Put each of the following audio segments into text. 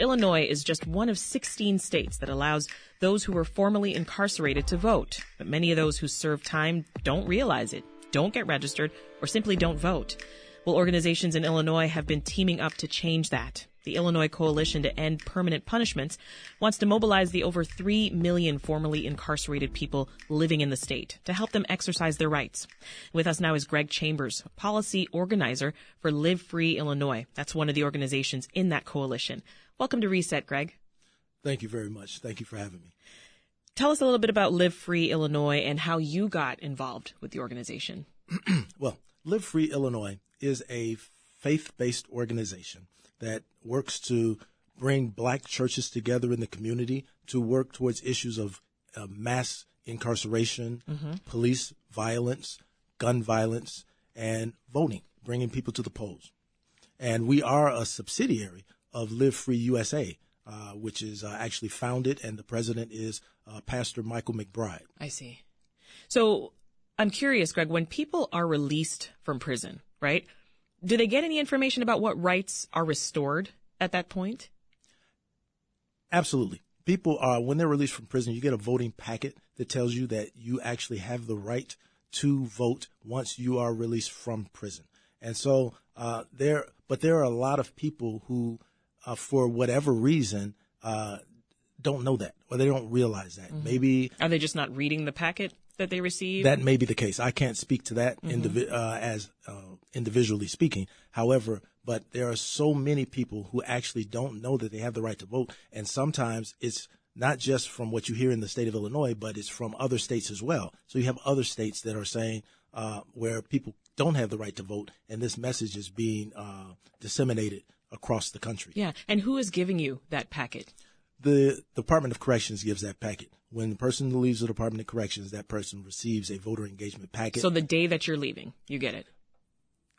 Illinois is just one of 16 states that allows those who were formerly incarcerated to vote. But many of those who serve time don't realize it, don't get registered, or simply don't vote. Well, organizations in Illinois have been teaming up to change that. The Illinois Coalition to End Permanent Punishments wants to mobilize the over 3 million formerly incarcerated people living in the state to help them exercise their rights. With us now is Greg Chambers, policy organizer for Live Free Illinois. That's one of the organizations in that coalition. Welcome to Reset, Greg. Thank you very much. Thank you for having me. Tell us a little bit about Live Free Illinois and how you got involved with the organization. well, Live Free Illinois is a faith based organization that works to bring black churches together in the community to work towards issues of uh, mass incarceration, mm-hmm. police violence, gun violence, and voting, bringing people to the polls. And we are a subsidiary of Live Free USA, uh, which is uh, actually founded, and the president is uh, Pastor Michael McBride. I see. So I'm curious, Greg, when people are released from prison, right? do they get any information about what rights are restored at that point? Absolutely. People are, when they're released from prison, you get a voting packet that tells you that you actually have the right to vote once you are released from prison. And so, uh, there, but there are a lot of people who, uh, for whatever reason, uh, don't know that or they don't realize that. Mm-hmm. Maybe are they just not reading the packet? that they receive? That may be the case. I can't speak to that mm-hmm. indivi- uh, as uh, individually speaking. However, but there are so many people who actually don't know that they have the right to vote, and sometimes it's not just from what you hear in the state of Illinois, but it's from other states as well. So you have other states that are saying uh, where people don't have the right to vote, and this message is being uh, disseminated across the country. Yeah, and who is giving you that packet? The Department of Corrections gives that packet. When the person leaves the Department of Corrections, that person receives a voter engagement packet. So the day that you're leaving, you get it.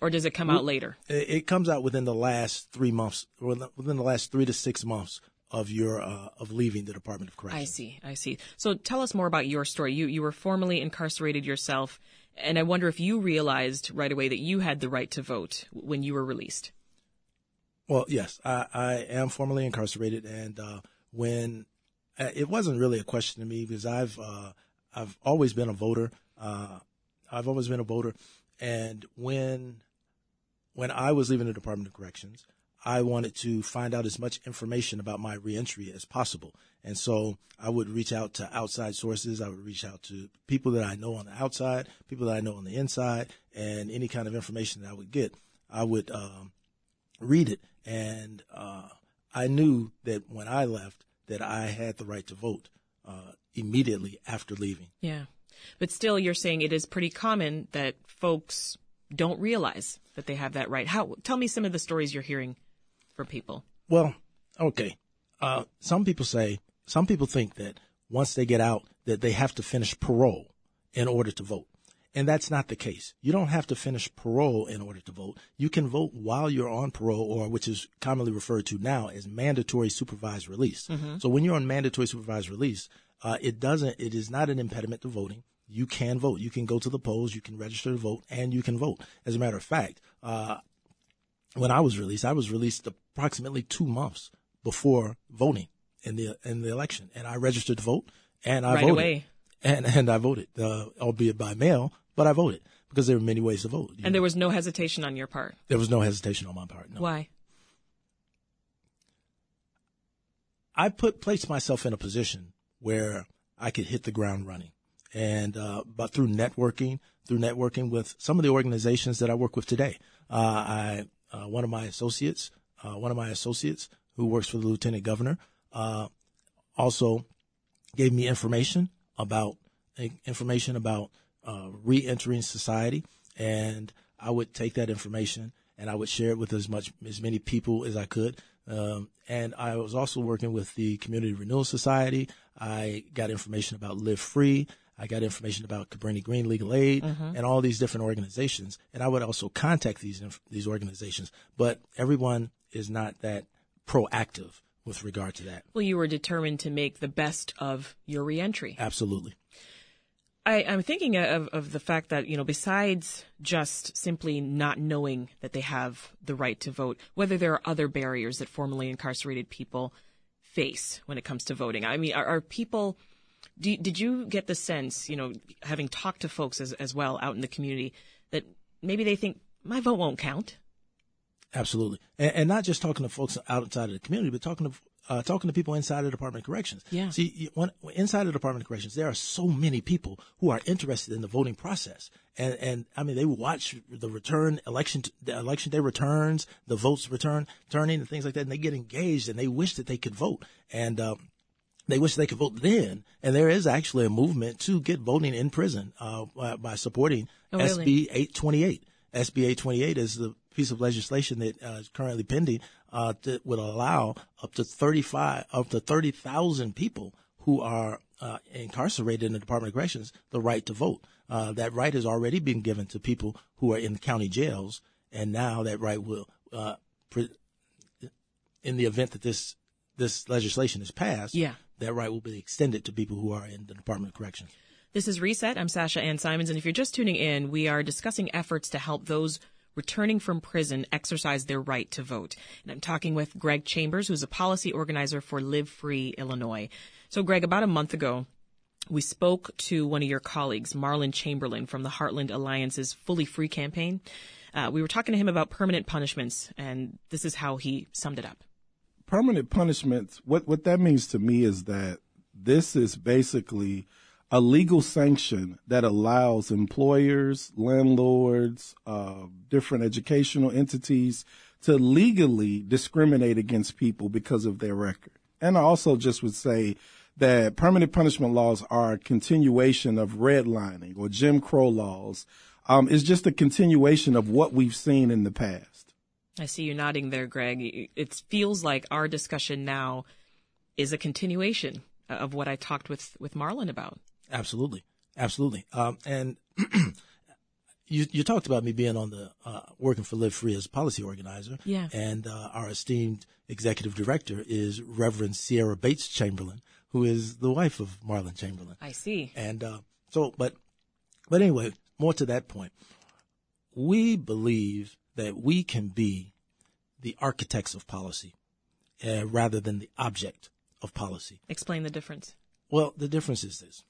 Or does it come out later? It comes out within the last three months, or within the last three to six months of your uh, of leaving the Department of Corrections. I see, I see. So tell us more about your story. You you were formerly incarcerated yourself, and I wonder if you realized right away that you had the right to vote when you were released. Well, yes, I, I am formerly incarcerated, and uh, when uh, it wasn't really a question to me because I've uh, I've always been a voter. Uh, I've always been a voter, and when when I was leaving the Department of Corrections, I wanted to find out as much information about my reentry as possible. And so I would reach out to outside sources. I would reach out to people that I know on the outside, people that I know on the inside, and any kind of information that I would get, I would um, read it. And uh, I knew that when I left, that I had the right to vote uh, immediately after leaving. Yeah. But still, you're saying it is pretty common that folks don't realize that they have that right. How? Tell me some of the stories you're hearing from people. Well, okay. Uh, some people say, some people think that once they get out, that they have to finish parole in order to vote. And that's not the case. You don't have to finish parole in order to vote. You can vote while you're on parole, or which is commonly referred to now as mandatory supervised release. Mm-hmm. So when you're on mandatory supervised release, uh, it doesn't, it is not an impediment to voting. You can vote. You can go to the polls. You can register to vote, and you can vote. As a matter of fact, uh, when I was released, I was released approximately two months before voting in the in the election, and I registered to vote, and I right voted. Away. And and I voted, uh, albeit by mail, but I voted because there were many ways to vote. And know. there was no hesitation on your part. There was no hesitation on my part. No. Why? I put placed myself in a position where I could hit the ground running, and uh, but through networking, through networking with some of the organizations that I work with today, uh, I uh, one of my associates, uh, one of my associates who works for the lieutenant governor, uh, also gave me information about information about uh, re-entering society, and I would take that information and I would share it with as much as many people as I could. Um, and I was also working with the Community Renewal Society. I got information about Live Free. I got information about Cabrini Green Legal Aid mm-hmm. and all these different organizations. And I would also contact these these organizations, but everyone is not that proactive with regard to that. Well, you were determined to make the best of your reentry. Absolutely. I, am thinking of, of the fact that, you know, besides just simply not knowing that they have the right to vote, whether there are other barriers that formerly incarcerated people face when it comes to voting. I mean, are, are people, do, did you get the sense, you know, having talked to folks as, as well out in the community, that maybe they think my vote won't count? Absolutely. And, and not just talking to folks outside of the community, but talking to uh, talking to people inside the Department of Corrections. Yeah. See, when, inside the Department of Corrections, there are so many people who are interested in the voting process, and and I mean, they watch the return election, the election day returns, the votes return, turning, and things like that, and they get engaged, and they wish that they could vote, and. Um, they wish they could vote then, and there is actually a movement to get voting in prison uh, by, by, supporting oh, really? SB 828. SB 828 is the piece of legislation that uh, is currently pending uh, that would allow up to 35, up to 30,000 people who are uh, incarcerated in the Department of Corrections the right to vote. Uh, that right has already been given to people who are in the county jails, and now that right will, uh, pre- in the event that this this legislation is passed, yeah. that right will be extended to people who are in the Department of Corrections. This is Reset. I'm Sasha Ann Simons, and if you're just tuning in, we are discussing efforts to help those returning from prison exercise their right to vote. And I'm talking with Greg Chambers, who's a policy organizer for Live Free Illinois. So, Greg, about a month ago, we spoke to one of your colleagues, Marlon Chamberlain from the Heartland Alliance's Fully Free campaign. Uh, we were talking to him about permanent punishments, and this is how he summed it up. Permanent punishments, what, what that means to me is that this is basically a legal sanction that allows employers, landlords, uh, different educational entities to legally discriminate against people because of their record. And I also just would say that permanent punishment laws are a continuation of redlining or Jim Crow laws. Um, it's just a continuation of what we've seen in the past. I see you nodding there, Greg. It feels like our discussion now is a continuation of what I talked with, with Marlon about. Absolutely, absolutely. Um, and you you talked about me being on the uh, working for Live Free as a policy organizer. Yeah. And uh, our esteemed executive director is Reverend Ciera Bates Chamberlain, who is the wife of Marlon Chamberlain. I see. And uh, so, but but anyway, more to that point, we believe that we can be the architects of policy uh, rather than the object of policy. Explain the difference. Well, the difference is this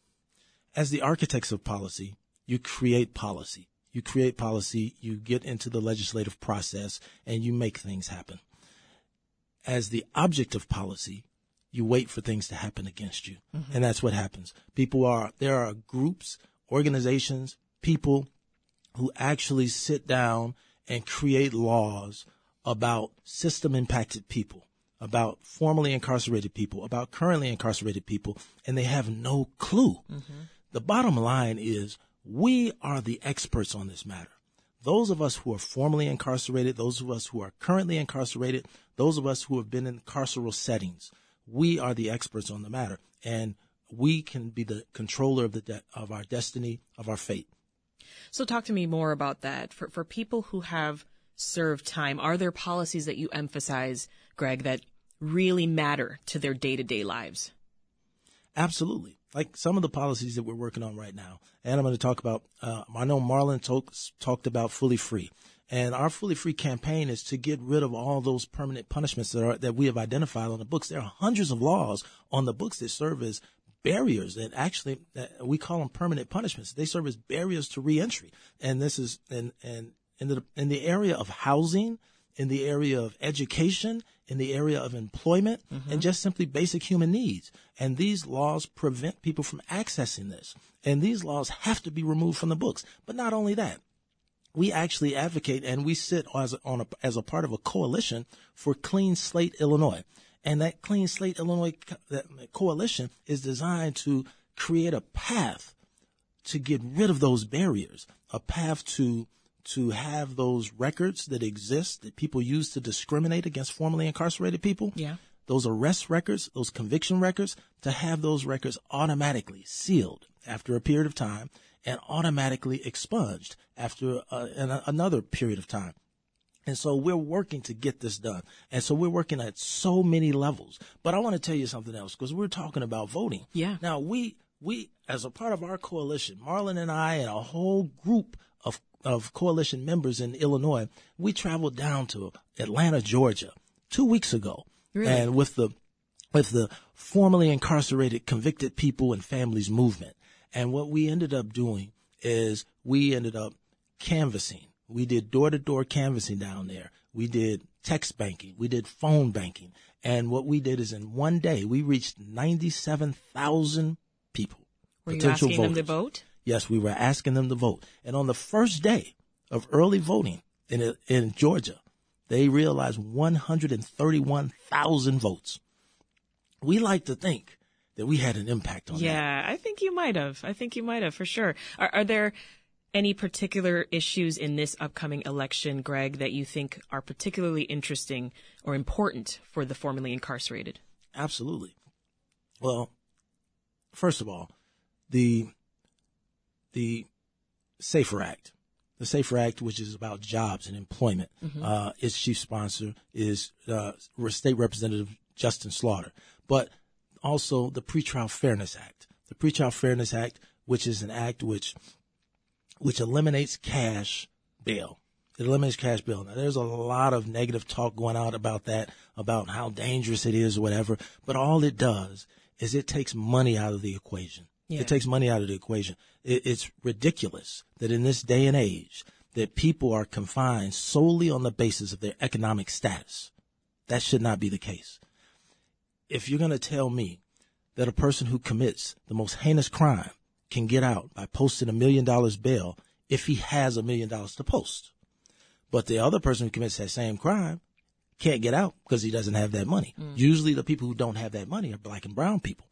as the architects of policy, you create policy. You create policy, you get into the legislative process, and you make things happen. As the object of policy, you wait for things to happen against you. Mm-hmm. And that's what happens. People are, there are groups, organizations, people who actually sit down and create laws about system impacted people, about formerly incarcerated people, about currently incarcerated people, and they have no clue. Mm-hmm the bottom line is we are the experts on this matter. Those of us who are formerly incarcerated, those of us who are currently incarcerated, those of us who have been in carceral settings, we are the experts on the matter. And we can be the controller of the de- of our destiny, of our fate. So talk to me more about that. For for people who have served time, are there policies that you emphasize, Greg, that really matter to their day-to-day lives? Absolutely like some of the policies that we're working on right now. And I'm going to talk about, uh, I know Marlon talk, talked about fully free. And our fully free campaign is to get rid of all those permanent punishments that are, that we have identified on the books. There are hundreds of laws on the books that serve as barriers that actually, we call them permanent punishments. They serve as barriers to reentry. And this is, and, and in the, in the area of housing, in the area of education, in the area of employment, mm-hmm. and just simply basic human needs. And these laws prevent people from accessing this. And these laws have to be removed from the books. But not only that, we actually advocate and we sit as a, on a, as a part of a coalition for Clean Slate Illinois. And that Clean Slate Illinois coalition is designed to create a path to get rid of those barriers, a path to to have those records that exist that people use to discriminate against formerly incarcerated people. Yeah. Those arrest records, those conviction records, to have those records automatically sealed after a period of time and automatically expunged after uh, another period of time. And so we're working to get this done. And so we're working at so many levels. But I want to tell you something else because we're talking about voting. Yeah. Now we we, as a part of our coalition, Marlon and I and a whole group of, coalition members in Illinois, we traveled down to Atlanta, Georgia two weeks ago. Really? And with the, with the formerly incarcerated convicted people and families movement. And what we ended up doing is we ended up canvassing. We did door to door canvassing down there. We did text banking. We did phone banking. And what we did is in one day, we reached 97,000 people. Were you potential asking them to voters. vote? Yes, we were asking them to vote. And on the first day of early voting in, in Georgia, they realized 131,000 votes. We like to think that we had an impact on that. Yeah, I think you might have. I think you might have for sure. Are, are there any particular issues in this upcoming election, Greg, that you think are particularly interesting or important for the formerly incarcerated? Absolutely. Well, first of all, the the Safer Act, the Safer Act, which is about jobs and employment, uh, its chief sponsor is uh, State Representative Justin Slaughter, but also the Pretrial Fairness Act, the Pretrial Fairness Act, which is an act which which eliminates cash bail. It eliminates cash bail. Now, there's a lot of negative talk going out about that, about how dangerous it is or whatever. But all it does is it takes money out of the equation. Yeah. It takes money out of the equation. It, it's ridiculous that in this day and age that people are confined solely on the basis of their economic status. That should not be the case. If you're going to tell me that a person who commits the most heinous crime can get out by posting a million dollars bail if he has a million dollars to post. But the other person who commits that same crime can't get out because he doesn't have that money. Mm. Usually the people who don't have that money are black and brown people.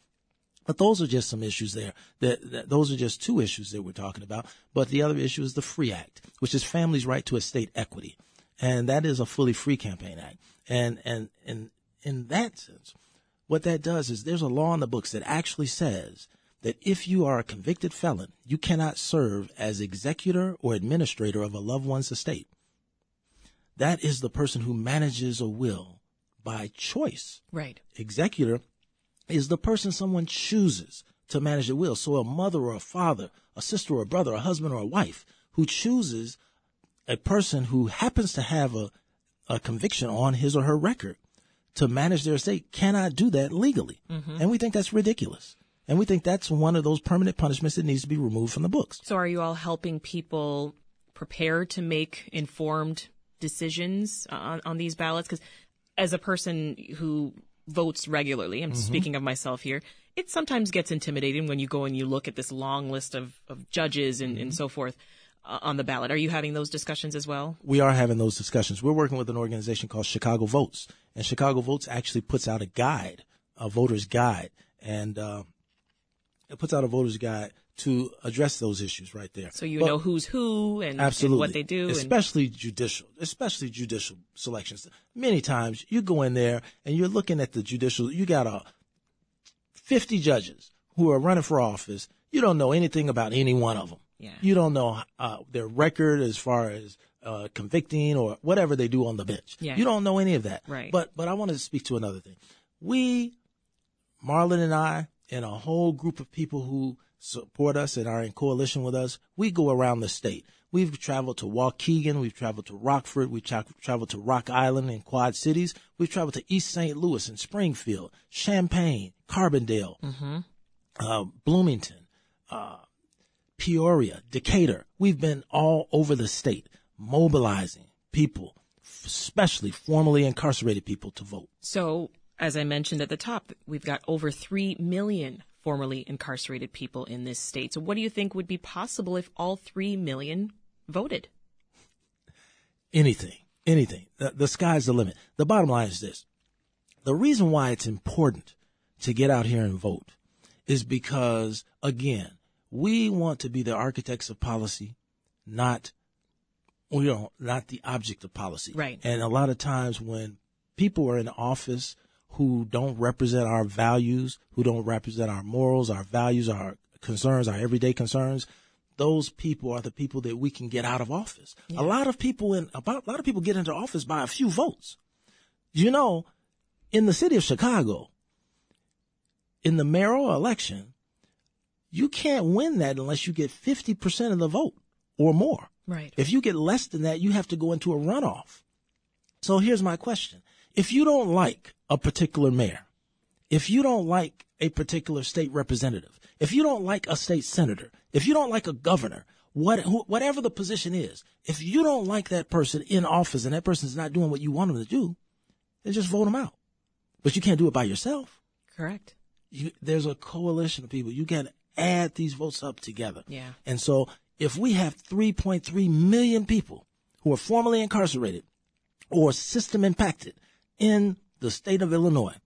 But those are just some issues there. That, that those are just two issues that we're talking about. But the other issue is the Free Act, which is families' right to estate equity, and that is a fully free campaign act. And and and in that sense, what that does is there's a law in the books that actually says that if you are a convicted felon, you cannot serve as executor or administrator of a loved one's estate. That is the person who manages a will by choice. Right. Executor is the person someone chooses to manage a will. So a mother or a father, a sister or a brother, a husband or a wife who chooses a person who happens to have a, a conviction on his or her record to manage their estate cannot do that legally. Mm-hmm. And we think that's ridiculous. And we think that's one of those permanent punishments that needs to be removed from the books. So are you all helping people prepare to make informed decisions on, on these ballots? Because as a person who votes regularly, I'm speaking of myself here, it sometimes gets intimidating when you go and you look at this long list of, of judges and, and so forth uh, on the ballot. Are you having those discussions as well? we are having those discussions. We're working with an organization called Chicago Votes, and Chicago Votes actually puts out a guide, a voter's guide, and uh, it puts out a voter's guide to address those issues right there. So you But- know who's who and, and absolutely what they do. and, especially judicial, especially judicial selections. Many times you go in there and you're looking at the judicial. You got a 50 judges who are running for office. You don't know anything about any one of them. Yeah. You don't know uh, their record as far as uh, convicting or whatever they do on the bench. Yeah. You don't know any of that. Right. But but I want to speak to another thing. We, Marlon and I, and a whole group of people who support us and are in coalition with us, we go around the state. We've traveled to Waukegan, we've traveled to Rockford, we've tra- traveled to Rock Island and Quad Cities, we've traveled to East St. Louis and Springfield, Champaign, Carbondale, uh, Bloomington, uh, Peoria, Decatur. We've been all over the state mobilizing people, especially formerly incarcerated people, to vote. So, as I mentioned at the top, we've got over 3 million formerly incarcerated people in this state. So, what do you think would be possible if all 3 million voted? anything, anything. The, the sky's the limit. The bottom line is this. The reason why it's important to get out here and vote is because, again, we want to be the architects of policy, not, you know, not the object of policy. Right. And a lot of times when people are in office who don't represent our values, who don't represent our morals, our values, our concerns, our everyday concerns, those people are the people that we can get out of office. A lot of people in about a lot of people get into office by a few votes. You know, in the city of Chicago, in the mayoral election, You can't win that unless you get 50% of the vote or more. Right. If you get less than that, you have to go into a runoff. So here's my question. If you don't like a particular mayor, if you don't like a particular state representative, if you don't like a state senator, if you don't like a governor, what, whatever the position is, if you don't like that person in office and that person's not doing what you want them to do, then just vote them out. But you can't do it by yourself. Correct. You, there's a coalition of people. You can add these votes up together. Yeah. And so if we have 3.3 million people who are formerly incarcerated or system impacted in the state of Illinois,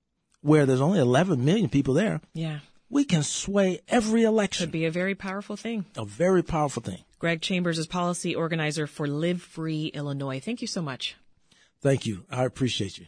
where there's only 11 million people there, Yeah. we can sway every election. Could be a very powerful thing. a very powerful thing. Greg Chambers is policy organizer for Live Free Illinois. Thank you so much. Thank you. I appreciate you.